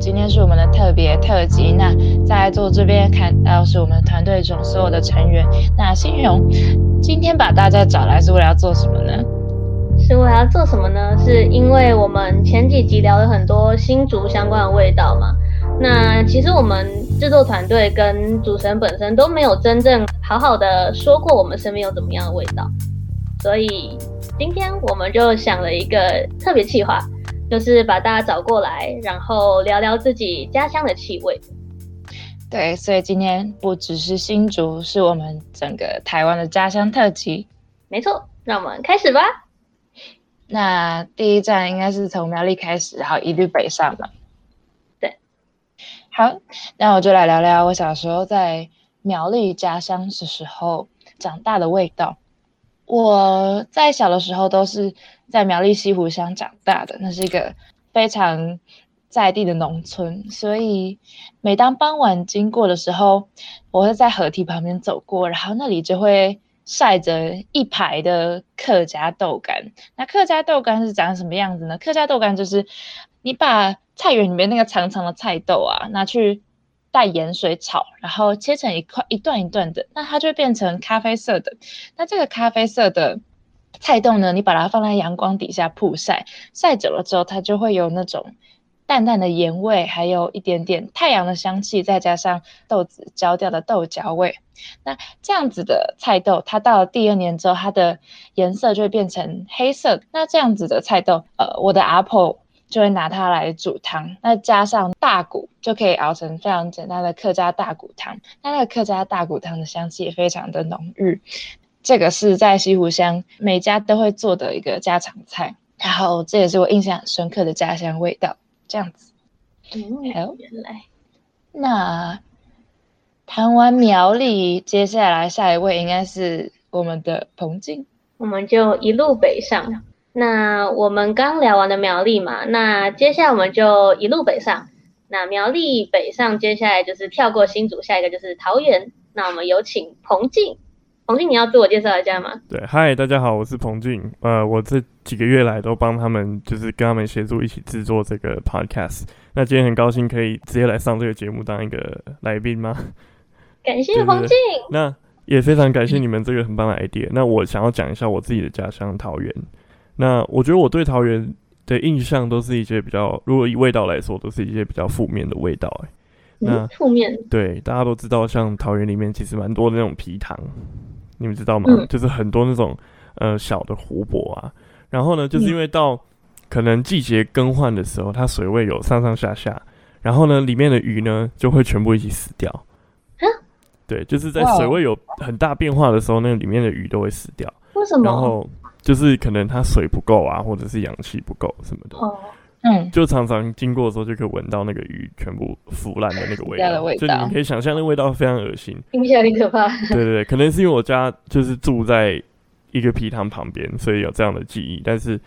今天是我们的特别特辑。那在座这边看到是我们团队中所有的成员。那新荣今天把大家找来是为了要做什么呢？是为了要做什么呢？是因为我们前几集聊了很多新竹相关的味道嘛。那其实我们制作团队跟主持人本身都没有真正好好的说过我们身边有怎么样的味道，所以今天我们就想了一个特别企划。就是把大家找过来，然后聊聊自己家乡的气味。对，所以今天不只是新竹，是我们整个台湾的家乡特辑。没错，让我们开始吧。那第一站应该是从苗栗开始，然后一路北上嘛。对。好，那我就来聊聊我小时候在苗栗家乡的时候长大的味道。我在小的时候都是在苗栗西湖乡长大的，那是一个非常在地的农村，所以每当傍晚经过的时候，我会在河堤旁边走过，然后那里就会晒着一排的客家豆干。那客家豆干是长什么样子呢？客家豆干就是你把菜园里面那个长长的菜豆啊拿去。带盐水炒，然后切成一块一段一段的，那它就会变成咖啡色的。那这个咖啡色的菜豆呢，你把它放在阳光底下曝晒，晒久了之后，它就会有那种淡淡的盐味，还有一点点太阳的香气，再加上豆子焦掉的豆角味。那这样子的菜豆，它到了第二年之后，它的颜色就会变成黑色。那这样子的菜豆，呃，我的 apple。就会拿它来煮汤，那加上大骨就可以熬成非常简单的客家大骨汤。那那个客家大骨汤的香气也非常的浓郁，这个是在西湖乡每家都会做的一个家常菜，然后这也是我印象很深刻的家乡味道。这样子，好，原来那谈完苗栗，接下来下一位应该是我们的彭静，我们就一路北上。那我们刚聊完的苗栗嘛，那接下来我们就一路北上。那苗栗北上，接下来就是跳过新竹，下一个就是桃园。那我们有请彭静。彭静，你要自我介绍一下吗？对，嗨，大家好，我是彭静。呃，我这几个月来都帮他们，就是跟他们协助一起制作这个 podcast。那今天很高兴可以直接来上这个节目当一个来宾吗？感谢彭静。那也非常感谢你们这个很棒的 idea。那我想要讲一下我自己的家乡桃园。那我觉得我对桃园的印象都是一些比较，如果以味道来说，都是一些比较负面的味道。哎，那负面对大家都知道，像桃园里面其实蛮多那种皮塘，你们知道吗？就是很多那种呃小的湖泊啊。然后呢，就是因为到可能季节更换的时候，它水位有上上下下，然后呢，里面的鱼呢就会全部一起死掉。对，就是在水位有很大变化的时候，那个里面的鱼都会死掉。为什么？然后。就是可能它水不够啊，或者是氧气不够什么的，哦嗯，就常常经过的时候就可以闻到那个鱼全部腐烂的那个味道，味道就你可以想象那味道非常恶心，听起来很可怕。对对对，可能是因为我家就是住在一个皮塘旁边，所以有这样的记忆。但是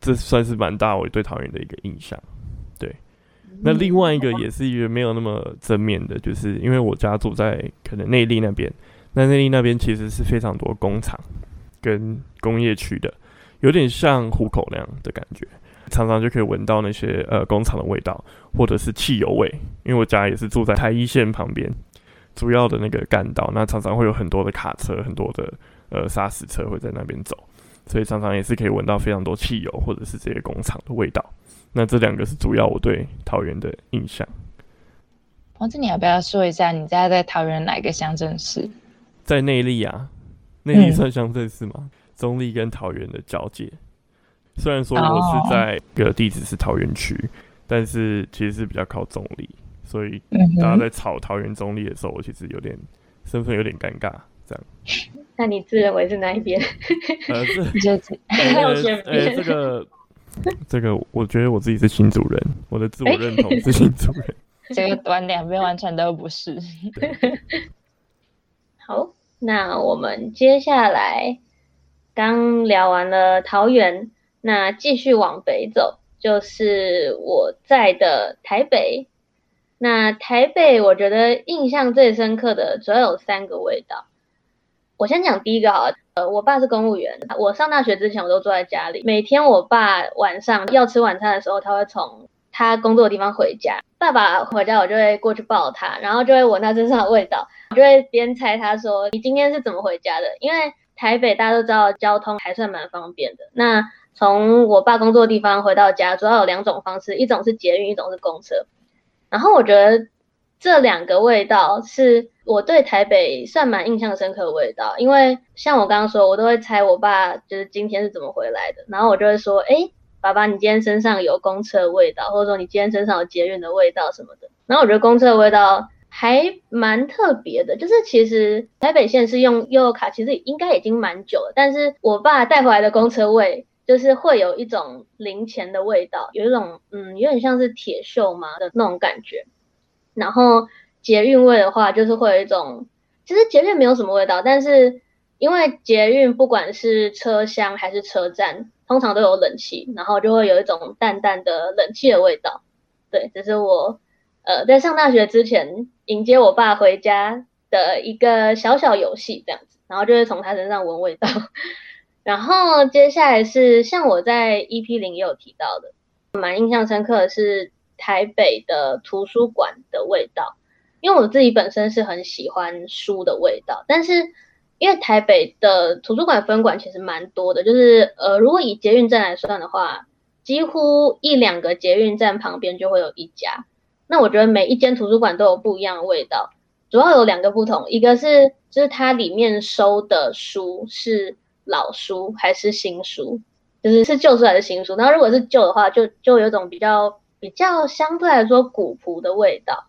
这算是蛮大我对桃园的一个印象。对，那另外一个也是一个没有那么正面的，就是因为我家住在可能内力那边，那内地那边其实是非常多工厂。跟工业区的有点像虎口那样的感觉，常常就可以闻到那些呃工厂的味道，或者是汽油味。因为我家也是住在台一线旁边，主要的那个干道，那常常会有很多的卡车、很多的呃砂石车会在那边走，所以常常也是可以闻到非常多汽油或者是这些工厂的味道。那这两个是主要我对桃园的印象。王子，你要不要说一下你家在桃园哪个乡镇市？在内力啊。内地算乡镇是吗？中立跟桃园的交界。虽然说我是在个地址是桃园区，但是其实是比较靠中立，所以大家在吵桃园中立的时候，我其实有点身份有点尴尬。这样，那你自认为是哪一边？呃，是呃，这 个这个，我觉得我自己是新主人，我的自我认同是新主人。这个端两边完全都不是。好。那我们接下来刚聊完了桃园，那继续往北走，就是我在的台北。那台北，我觉得印象最深刻的主要有三个味道。我先讲第一个好，呃，我爸是公务员，我上大学之前我都住在家里，每天我爸晚上要吃晚餐的时候，他会从他工作的地方回家，爸爸回家我就会过去抱他，然后就会闻他身上的味道，我就会边猜他说你今天是怎么回家的？因为台北大家都知道交通还算蛮方便的。那从我爸工作的地方回到家，主要有两种方式，一种是捷运，一种是公车。然后我觉得这两个味道是我对台北算蛮印象深刻的味道，因为像我刚刚说，我都会猜我爸就是今天是怎么回来的，然后我就会说，哎。爸爸，你今天身上有公车的味道，或者说你今天身上有捷运的味道什么的。然后我觉得公车的味道还蛮特别的，就是其实台北县是用悠游卡，其实应该已经蛮久了。但是我爸带回来的公车味，就是会有一种零钱的味道，有一种嗯，有点像是铁锈嘛的那种感觉。然后捷运味的话，就是会有一种，其实捷运没有什么味道，但是因为捷运不管是车厢还是车站。通常都有冷气，然后就会有一种淡淡的冷气的味道。对，这是我呃在上大学之前迎接我爸回家的一个小小游戏，这样子，然后就会从他身上闻味道。然后接下来是像我在 EP 零也有提到的，蛮印象深刻的是台北的图书馆的味道，因为我自己本身是很喜欢书的味道，但是。因为台北的图书馆分馆其实蛮多的，就是呃，如果以捷运站来算的话，几乎一两个捷运站旁边就会有一家。那我觉得每一间图书馆都有不一样的味道，主要有两个不同，一个是就是它里面收的书是老书还是新书，就是是旧书还是新书。然后如果是旧的话，就就有种比较比较相对来说古朴的味道。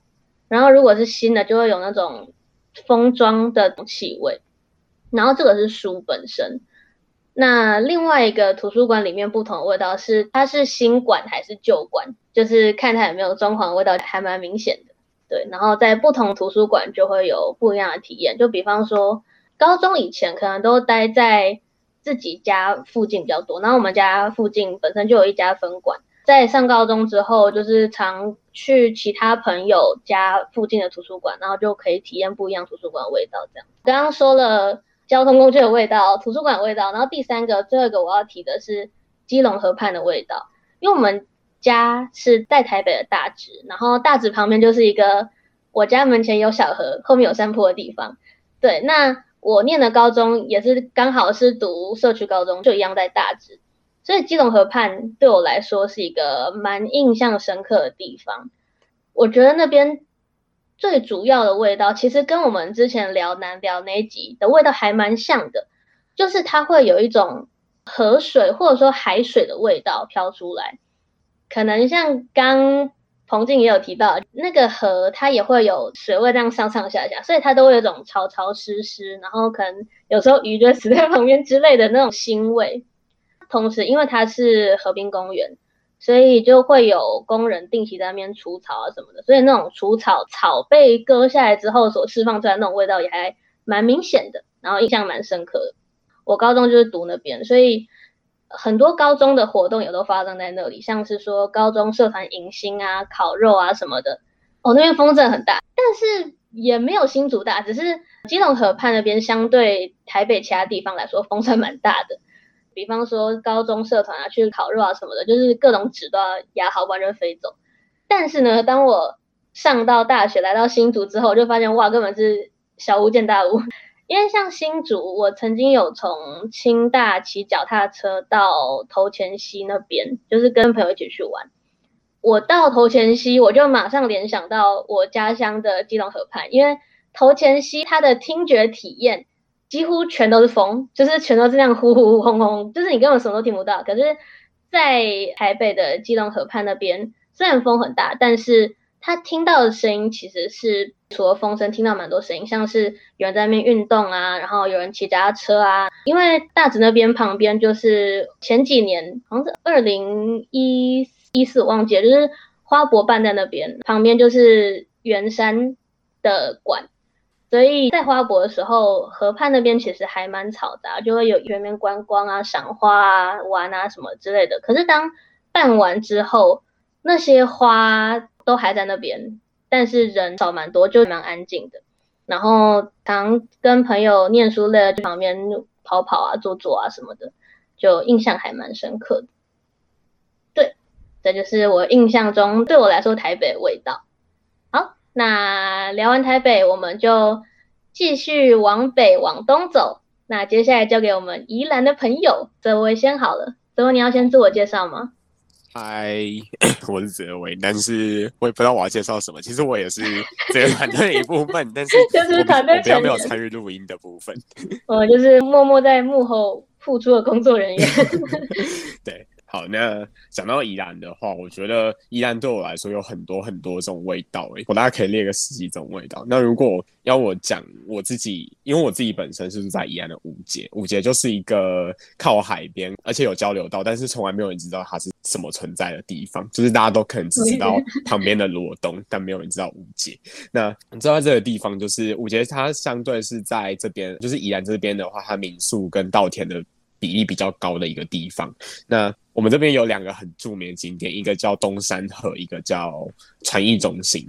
然后如果是新的，就会有那种封装的气味。然后这个是书本身，那另外一个图书馆里面不同的味道是，它是新馆还是旧馆，就是看它有没有装潢，味道还蛮明显的。对，然后在不同图书馆就会有不一样的体验。就比方说，高中以前可能都待在自己家附近比较多，然后我们家附近本身就有一家分馆。在上高中之后，就是常去其他朋友家附近的图书馆，然后就可以体验不一样图书馆的味道。这样，刚刚说了。交通工具的味道，图书馆味道，然后第三个、最后一个我要提的是基隆河畔的味道，因为我们家是在台北的大直，然后大直旁边就是一个我家门前有小河，后面有山坡的地方。对，那我念的高中也是刚好是读社区高中，就一样在大直，所以基隆河畔对我来说是一个蛮印象深刻的地方。我觉得那边。最主要的味道其实跟我们之前聊南聊那一集的味道还蛮像的，就是它会有一种河水或者说海水的味道飘出来，可能像刚彭静也有提到，那个河它也会有水位这样上上下下，所以它都会有一种潮潮湿湿，然后可能有时候鱼就死在 旁边之类的那种腥味。同时，因为它是河滨公园。所以就会有工人定期在那边除草啊什么的，所以那种除草草被割下来之后所释放出来那种味道也还蛮明显的，然后印象蛮深刻的。我高中就是读那边，所以很多高中的活动也都发生在那里，像是说高中社团迎新啊、烤肉啊什么的。哦，那边风真的很大，但是也没有新竹大，只是基隆河畔那边相对台北其他地方来说风算蛮大的。比方说高中社团啊，去烤肉啊什么的，就是各种纸都要压好，不然就飞走。但是呢，当我上到大学，来到新竹之后，就发现哇，根本是小巫见大巫。因为像新竹，我曾经有从清大骑脚踏车到头前溪那边，就是跟朋友一起去玩。我到头前溪，我就马上联想到我家乡的基隆河畔，因为头前溪它的听觉体验。几乎全都是风，就是全都是这样呼呼轰轰，就是你根本什么都听不到。可是，在台北的基隆河畔那边，虽然风很大，但是他听到的声音其实是除了风声，听到蛮多声音，像是有人在那边运动啊，然后有人骑脚踏车啊。因为大直那边旁边就是前几年好像是二零一一四，我忘记了，就是花博办在那边旁边就是圆山的馆。所以在花博的时候，河畔那边其实还蛮嘈杂，就会有全面观光啊、赏花啊、玩啊什么之类的。可是当办完之后，那些花都还在那边，但是人少蛮多，就蛮安静的。然后常跟朋友念书累了，就旁边跑跑啊、坐坐啊什么的，就印象还蛮深刻的。对，这就是我印象中对我来说台北味道。好，那聊完台北，我们就继续往北往东走。那接下来交给我们宜兰的朋友泽维先好了，泽维你要先自我介绍吗？嗨，我是泽维，但是我也不知道我要介绍什么。其实我也是这个团队的一部分，但是 就是团队比较没有参与录音的部分。我就是默默在幕后付出的工作人员。对。好，那讲到宜兰的话，我觉得宜兰对我来说有很多很多种味道诶，我大概可以列个十几种味道。那如果要我讲我自己，因为我自己本身是住在宜兰的五节，五节就是一个靠海边，而且有交流道，但是从来没有人知道它是什么存在的地方，就是大家都可能只知道 旁边的罗东，但没有人知道五节。那你知道这个地方就是五节，它相对是在这边，就是宜兰这边的话，它民宿跟稻田的。比例比较高的一个地方。那我们这边有两个很著名的景点，一个叫东山河，一个叫传艺中心。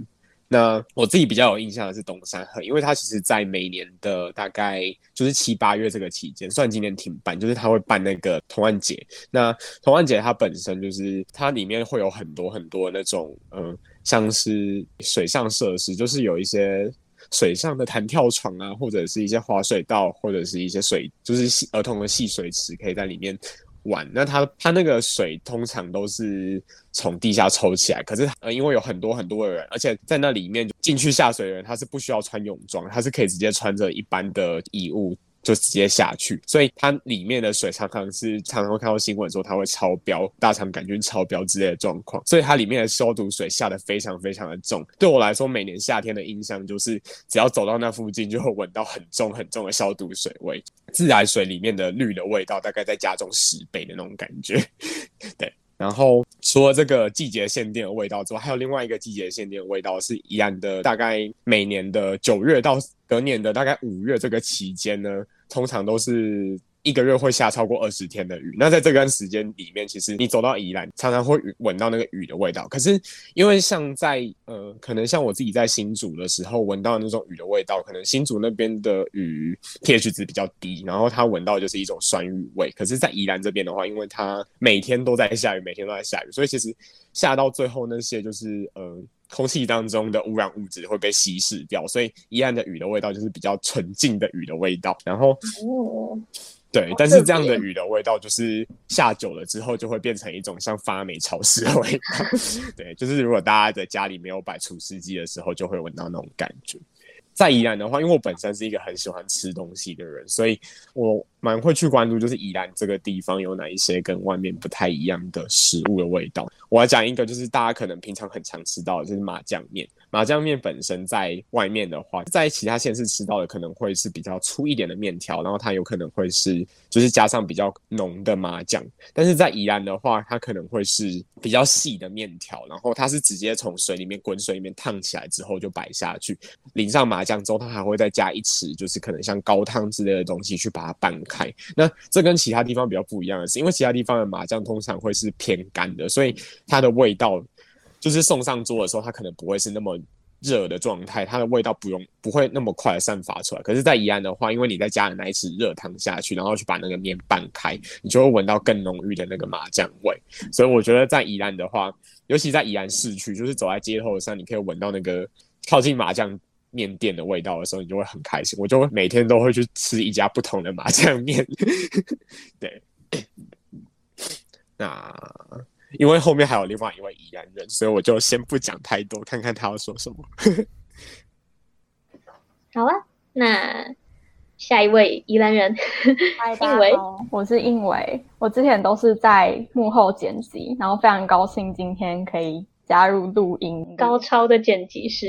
那我自己比较有印象的是东山河，因为它其实在每年的大概就是七八月这个期间，虽然今年停办，就是它会办那个童玩节。那童玩节它本身就是它里面会有很多很多那种，嗯，像是水上设施，就是有一些。水上的弹跳床啊，或者是一些滑水道，或者是一些水，就是儿童的戏水池，可以在里面玩。那它它那个水通常都是从地下抽起来，可是呃，因为有很多很多的人，而且在那里面进去下水的人，他是不需要穿泳装，他是可以直接穿着一般的衣物。就直接下去，所以它里面的水常常是常常会看到新闻说它会超标，大肠杆菌超标之类的状况，所以它里面的消毒水下的非常非常的重。对我来说，每年夏天的印象就是，只要走到那附近，就会闻到很重很重的消毒水味，自来水里面的氯的味道大概在加重十倍的那种感觉。对，然后除了这个季节限定的味道之外，还有另外一个季节限定的味道是一样的，大概每年的九月到隔年的大概五月这个期间呢。通常都是一个月会下超过二十天的雨，那在这段时间里面，其实你走到宜兰，常常会闻到那个雨的味道。可是因为像在呃，可能像我自己在新竹的时候，闻到那种雨的味道，可能新竹那边的雨 pH 值比较低，然后它闻到就是一种酸雨味。可是，在宜兰这边的话，因为它每天都在下雨，每天都在下雨，所以其实下到最后那些就是呃。空气当中的污染物质会被稀释掉，所以宜兰的雨的味道就是比较纯净的雨的味道。然后，对，但是这样的雨的味道就是下久了之后就会变成一种像发霉潮湿的味道。对，就是如果大家在家里没有摆除湿机的时候，就会闻到那种感觉。在宜兰的话，因为我本身是一个很喜欢吃东西的人，所以我蛮会去关注，就是宜兰这个地方有哪一些跟外面不太一样的食物的味道。我要讲一个，就是大家可能平常很常吃到的，就是麻酱面。麻酱面本身在外面的话，在其他县市吃到的可能会是比较粗一点的面条，然后它有可能会是就是加上比较浓的麻酱。但是在宜兰的话，它可能会是比较细的面条，然后它是直接从水里面滚水里面烫起来之后就摆下去，淋上麻酱之后，它还会再加一匙就是可能像高汤之类的东西去把它拌开。那这跟其他地方比较不一样的是，因为其他地方的麻酱通常会是偏干的，所以它的味道。就是送上桌的时候，它可能不会是那么热的状态，它的味道不用不会那么快的散发出来。可是，在宜安的话，因为你在加了那一次热汤下去，然后去把那个面拌开，你就会闻到更浓郁的那个麻酱味。所以，我觉得在宜安的话，尤其在宜安市区，就是走在街头上，你可以闻到那个靠近麻酱面店的味道的时候，你就会很开心。我就每天都会去吃一家不同的麻酱面。对，那。因为后面还有另外一位宜兰人，所以我就先不讲太多，看看他要说什么。好啊，那下一位宜兰人，应维，我是应维，我之前都是在幕后剪辑，然后非常高兴今天可以。加入录音，高超的剪辑师。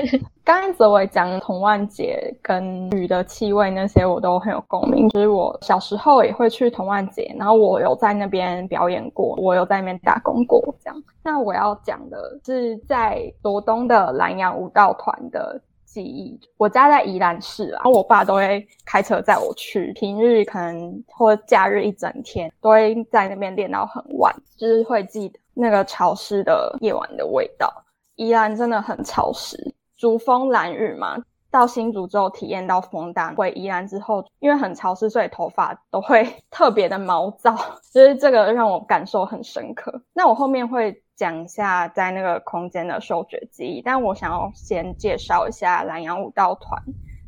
刚刚泽伟讲童万杰跟雨的气味那些，我都很有共鸣。就是我小时候也会去童万杰，然后我有在那边表演过，我有在那边打工过。这样，那我要讲的是在罗东的蓝洋舞蹈团的记忆。我家在宜兰市，然后我爸都会开车载我去，平日可能或假日一整天都会在那边练到很晚，就是会记得。那个潮湿的夜晚的味道，宜兰真的很潮湿，竹风蓝雨嘛。到新竹之后体验到风大，回宜兰之后，因为很潮湿，所以头发都会 特别的毛躁，就是这个让我感受很深刻。那我后面会讲一下在那个空间的嗅觉记忆，但我想要先介绍一下蓝洋舞蹈团，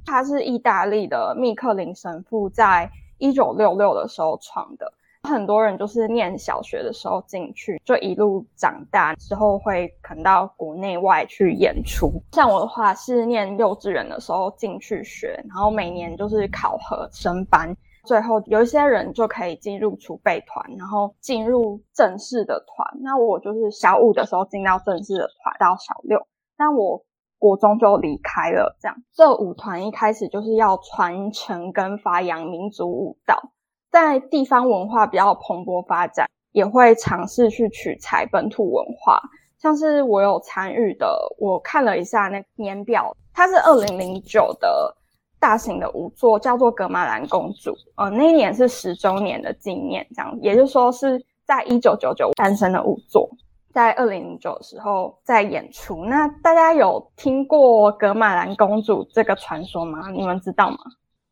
它是意大利的密克林神父在一九六六的时候创的。很多人就是念小学的时候进去，就一路长大之后会可能到国内外去演出。像我的话是念幼稚园的时候进去学，然后每年就是考核升班，最后有一些人就可以进入储备团，然后进入正式的团。那我就是小五的时候进到正式的团，到小六，但我国中就离开了。这样，这舞团一开始就是要传承跟发扬民族舞蹈。在地方文化比较蓬勃发展，也会尝试去取材本土文化。像是我有参与的，我看了一下那年表，它是二零零九的大型的舞作，叫做《格马兰公主》。呃，那一年是十周年的纪念，这样，也就是说是在一九九九诞生的舞作，在二零零九的时候在演出。那大家有听过格马兰公主这个传说吗？你们知道吗？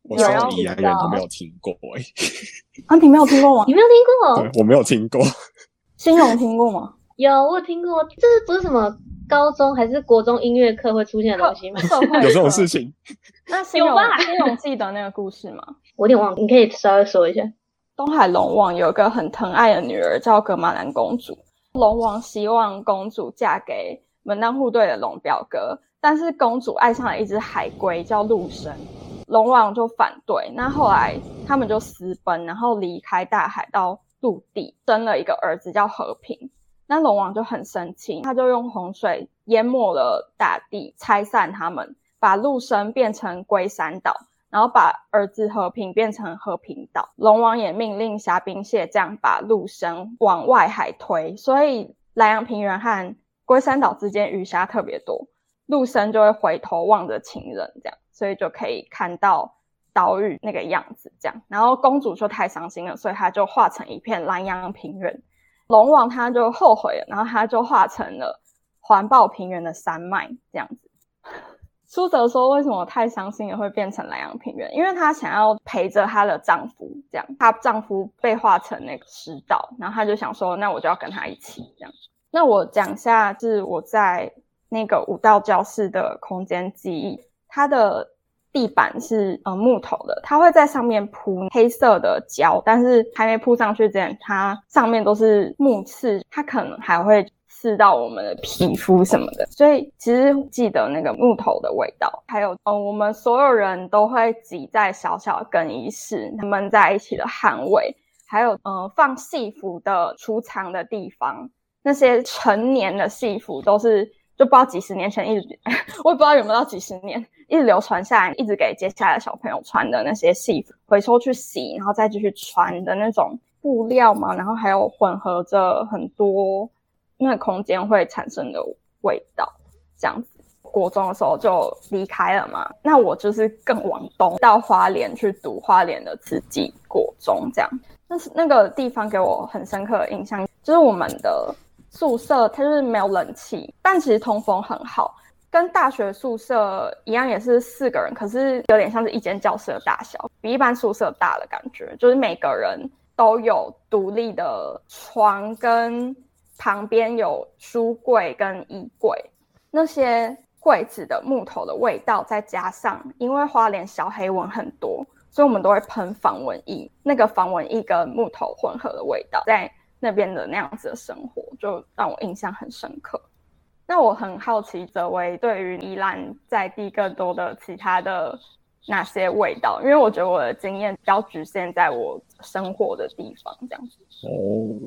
我所有宜兰人都没有听过哎，啊，你没有听过吗？你没有听过？我没有听过。新荣听过吗？有，我听过。这是不是什么高中还是国中音乐课会出现的东西吗？有这种事情？那新荣，新荣记得那个故事吗？我有点忘，你可以稍微说一下。东海龙王有个很疼爱的女儿叫格玛兰公主，龙王希望公主嫁给门当户对的龙表哥，但是公主爱上了一只海龟叫陆生。龙王就反对，那后来他们就私奔，然后离开大海到陆地，生了一个儿子叫和平。那龙王就很生气，他就用洪水淹没了大地，拆散他们，把陆生变成龟山岛，然后把儿子和平变成和平岛。龙王也命令虾兵蟹将把陆生往外海推，所以莱阳平原和龟山岛之间鱼虾特别多，陆生就会回头望着情人这样。所以就可以看到岛屿那个样子，这样。然后公主就太伤心了，所以她就化成一片蓝洋平原。龙王他就后悔了，然后他就化成了环抱平原的山脉这样子。苏哲说：“为什么太伤心了会变成蓝洋平原？因为她想要陪着她的丈夫，这样。她丈夫被化成那个石岛，然后她就想说，那我就要跟他一起这样。那我讲下是我在那个武道教室的空间记忆。”它的地板是呃木头的，它会在上面铺黑色的胶，但是还没铺上去之前，它上面都是木刺，它可能还会刺到我们的皮肤什么的。所以其实记得那个木头的味道，还有嗯，我们所有人都会挤在小小更衣室，他们在一起的汗味，还有嗯放戏服的储藏的地方，那些成年的戏服都是。就不知道几十年前一直，我也不知道有没有到几十年，一直流传下来，一直给接下来的小朋友穿的那些戏服，回收去洗，然后再继续穿的那种布料嘛，然后还有混合着很多那个空间会产生的味道，这样子。国中的时候就离开了嘛，那我就是更往东到花莲去读花莲的慈济国中，这样。但是那个地方给我很深刻的印象，就是我们的。宿舍它就是没有冷气，但其实通风很好，跟大学宿舍一样，也是四个人，可是有点像是一间教室的大小，比一般宿舍大的感觉，就是每个人都有独立的床，跟旁边有书柜跟衣柜，那些柜子的木头的味道，再加上因为花莲小黑蚊很多，所以我们都会喷防蚊液，那个防蚊液跟木头混合的味道，在。那边的那样子的生活，就让我印象很深刻。那我很好奇，泽威对于宜兰在地更多的其他的哪些味道？因为我觉得我的经验比较局限在我生活的地方这样子。哦，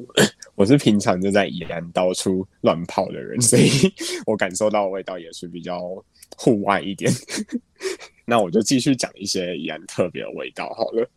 我是平常就在宜兰到处乱跑的人，所以 我感受到的味道也是比较户外一点。那我就继续讲一些宜兰特别的味道好了。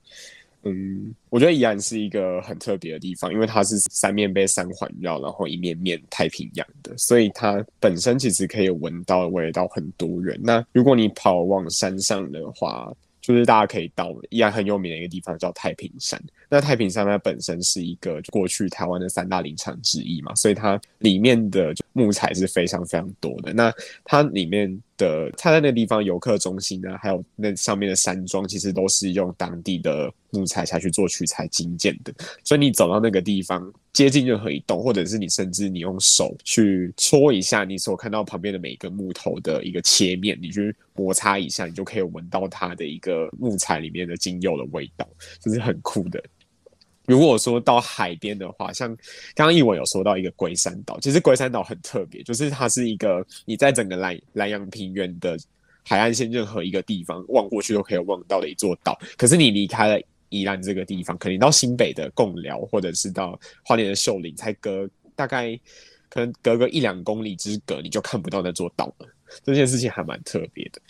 嗯，我觉得宜兰是一个很特别的地方，因为它是三面被山环绕，然后一面面太平洋的，所以它本身其实可以闻到味道很多元。那如果你跑往山上的话，就是大家可以到宜兰很有名的一个地方叫太平山。那太平山它本身是一个过去台湾的三大林场之一嘛，所以它里面的就木材是非常非常多的。那它里面的，它在那个地方游客中心呢，还有那上面的山庄，其实都是用当地的木材下去做取材精建的。所以你走到那个地方，接近任何一栋，或者是你甚至你用手去搓一下你所看到旁边的每一个木头的一个切面，你去摩擦一下，你就可以闻到它的一个木材里面的精油的味道，这是很酷的。如果说到海边的话，像刚刚一文有说到一个龟山岛，其实龟山岛很特别，就是它是一个你在整个南南洋平原的海岸线任何一个地方望过去都可以望到的一座岛。可是你离开了宜兰这个地方，可能到新北的贡寮，或者是到花莲的秀林，才隔大概可能隔个一两公里之隔，你就看不到那座岛了。这件事情还蛮特别的。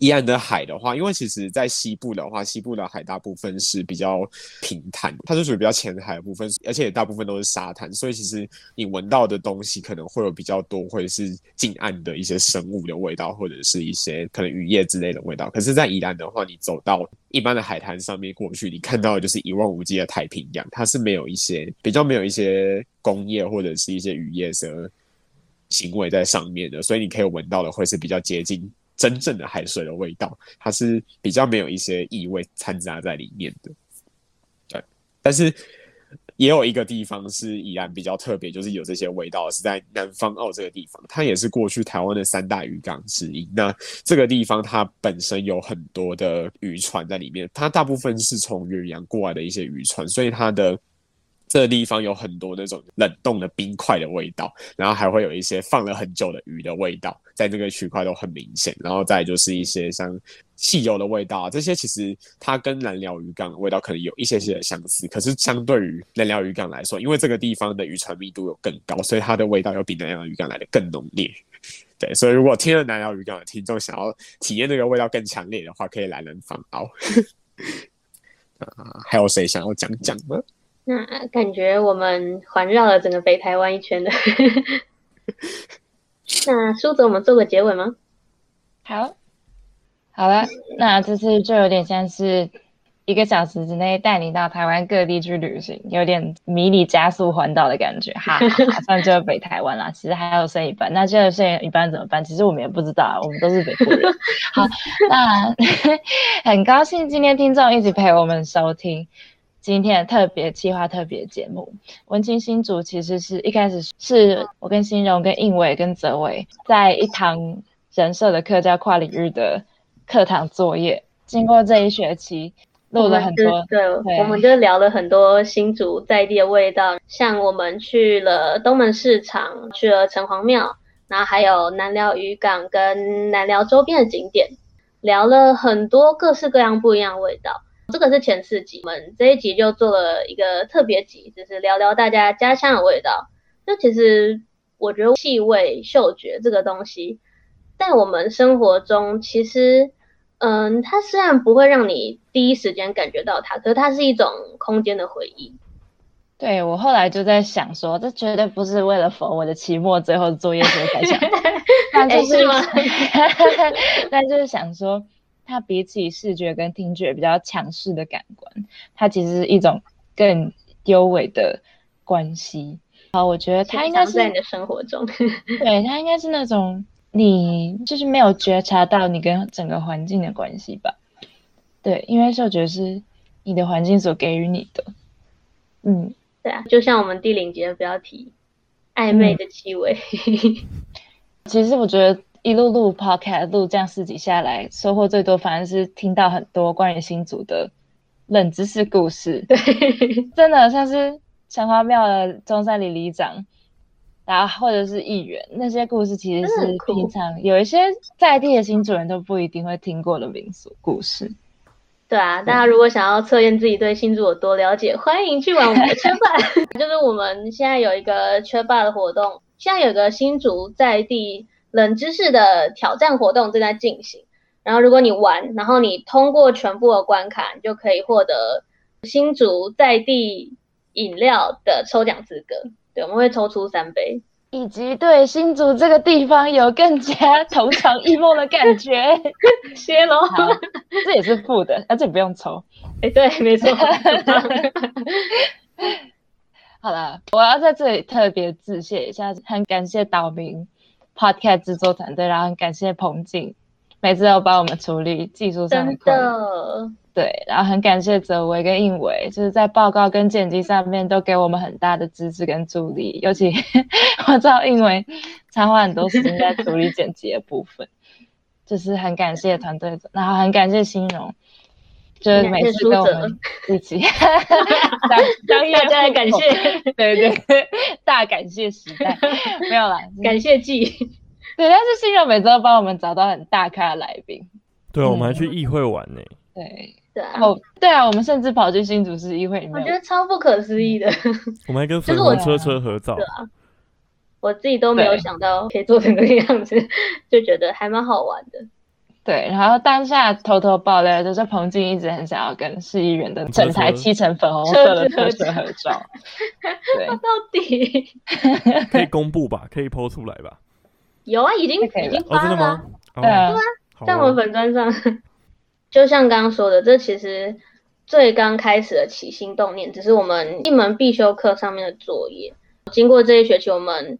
宜兰的海的话，因为其实在西部的话，西部的海大部分是比较平坦，它是属于比较浅海的部分，而且大部分都是沙滩，所以其实你闻到的东西可能会有比较多，或者是近岸的一些生物的味道，或者是一些可能渔业之类的味道。可是，在宜兰的话，你走到一般的海滩上面过去，你看到的就是一望无际的太平洋，它是没有一些比较没有一些工业或者是一些渔业的行为在上面的，所以你可以闻到的会是比较接近。真正的海水的味道，它是比较没有一些异味掺杂在里面的。对，但是也有一个地方是依然比较特别，就是有这些味道，是在南方澳这个地方，它也是过去台湾的三大渔港之一。那这个地方它本身有很多的渔船在里面，它大部分是从远洋过来的一些渔船，所以它的。这个地方有很多那种冷冻的冰块的味道，然后还会有一些放了很久的鱼的味道，在这个区块都很明显。然后再就是一些像汽油的味道，啊这些其实它跟蓝鸟渔港的味道可能有一些些的相似，可是相对于蓝鸟渔港来说，因为这个地方的渔船密度有更高，所以它的味道又比南鸟渔港来的更浓烈。对，所以如果听了南鸟渔港的听众想要体验那个味道更强烈的话，可以来南方澳。啊，还有谁想要讲讲吗？那感觉我们环绕了整个北台湾一圈的，那苏泽，我们做个结尾吗？好，好了，那这次就有点像是一个小时之内带你到台湾各地去旅行，有点迷你加速环岛的感觉。哈，马上就要北台湾啦，其实还有剩一半，那现在剩一半怎么办？其实我们也不知道，我们都是北部人。好，那 很高兴今天听众一直陪我们收听。今天的特别企划特别节目，文青新竹其实是一开始是我跟新荣、跟应伟、跟泽伟在一堂人设的课叫跨领域的课堂作业。经过这一学期，录了很多，对，我们就聊了很多新竹在地的味道，像我们去了东门市场，去了城隍庙，然后还有南寮渔港跟南寮周边的景点，聊了很多各式各样不一样的味道。这个是前四集，我们这一集就做了一个特别集，就是聊聊大家家乡的味道。那其实我觉得气味、嗅觉这个东西，在我们生活中，其实，嗯，它虽然不会让你第一时间感觉到它，可是它是一种空间的回忆。对我后来就在想说，这绝对不是为了否我的期末最后作业时候才想，那就是吗？那就是想说。它比起视觉跟听觉比较强势的感官，它其实是一种更优美的关系。好，我觉得它应该是在你的生活中 对，它应该是那种你就是没有觉察到你跟整个环境的关系吧？对，因为嗅觉是你的环境所给予你的。嗯，对啊，就像我们第零节的标题“暧昧的气味”。其实我觉得。一路录 podcast 录这样四集下来，收获最多反而是听到很多关于新竹的冷知识故事。对，真的像是城隍庙的中山里里长，然后或者是议员那些故事，其实是平常有一些在地的新主人都不一定会听过的民俗故事。对啊，大家如果想要测验自己对新竹有多了解，欢迎去玩我们的圈霸。就是我们现在有一个圈霸的活动，现在有个新竹在地。冷知识的挑战活动正在进行，然后如果你玩，然后你通过全部的关卡，你就可以获得新竹在地饮料的抽奖资格。对，我们会抽出三杯，以及对新竹这个地方有更加 同床异梦的感觉。谢喽，这也是负的，而且不用抽。哎，对，没错。好了，我要在这里特别致谢一下，很感谢岛民 Podcast 制作团队，然后很感谢彭静，每次都帮我们处理技术上的真困难。对，然后很感谢泽维跟应维，就是在报告跟剪辑上面都给我们很大的支持跟助力。尤其 我知道应维常花很多时间在处理剪辑的部分，就是很感谢团队，然后很感谢新荣，就是每次跟我们一起 当当业大家感谢，对对对，大感谢时代没有啦，感谢季，对，但是新荣每周帮我们找到很大咖的来宾，对，我们还嗯去议会玩呢。对。对啊，哦，对啊，我们甚至跑去新竹市议会里面我觉得超不可思议的，我们还跟粉 就是我红车车合照对。啊我自己都没有对想到可以做成这个样子，就觉得还蛮好玩的。对，然后当下偷偷爆料，就是彭静一直很想要跟市议员的整台漆成粉红色的车车合照。对，到底可以公布吧？可以剖出来吧？有啊，已经已经发了啊、真的吗？哦对啊，在我们哦粉砖上，就像刚刚说的，这其实最刚开始的起心动念，只是我们一门必修课上面的作业。经过这一学期，我们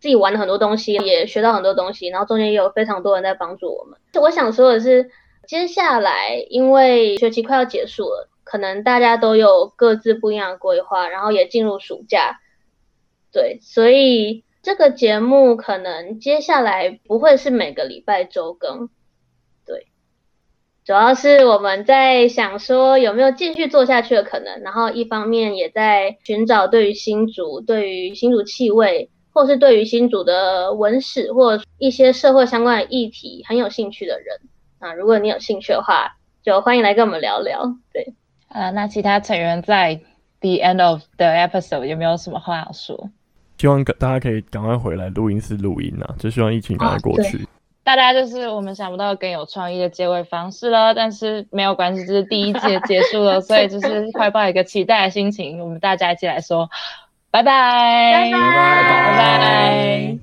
自己玩了很多东西，也学到很多东西，然后中间也有非常多人在帮助我们。我想说的是，接下来因为学期快要结束了，可能大家都有各自不一样的规划，然后也进入暑假，对，所以这个节目可能接下来不会是每个礼拜周更，对。主要是我们在想说有没有继续做下去的可能，然后一方面也在寻找对于新竹、对于新竹气味，或是对于新竹的文史或一些社会相关的议题很有兴趣的人。啊，如果你有兴趣的话，就欢迎来跟我们聊聊。对，呃，那其他成员在 the end of the episode 有没有什么话要说？希望大家可以赶快回来录音室录音啊！就希望疫情赶快过去。大家就是我们想不到更有创意的结尾方式了，但是没有关系，这是第一季的结束了，所以就是怀抱一个期待的心情，我们大家一起来说拜拜，拜拜拜拜。